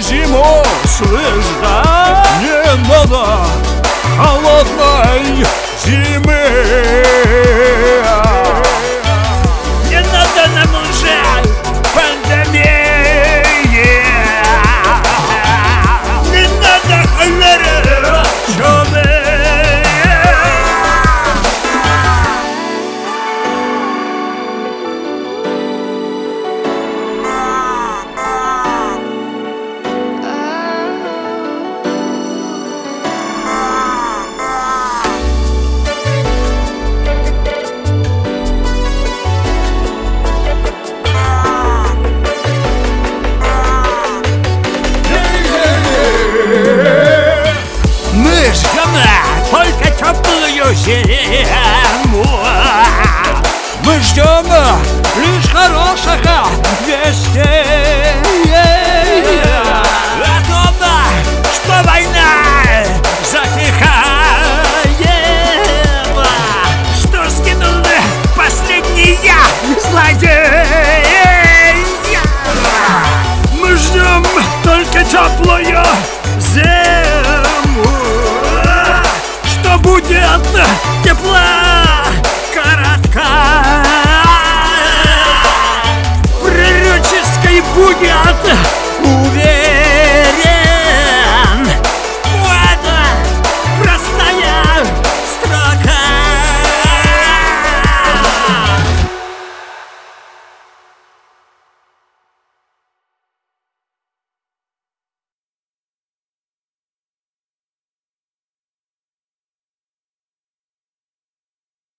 зиму. Слышь, да? Не надо холодной зимы. Не надо нам уже пандемии зиму Мы ждем лишь хороших вестей Fiat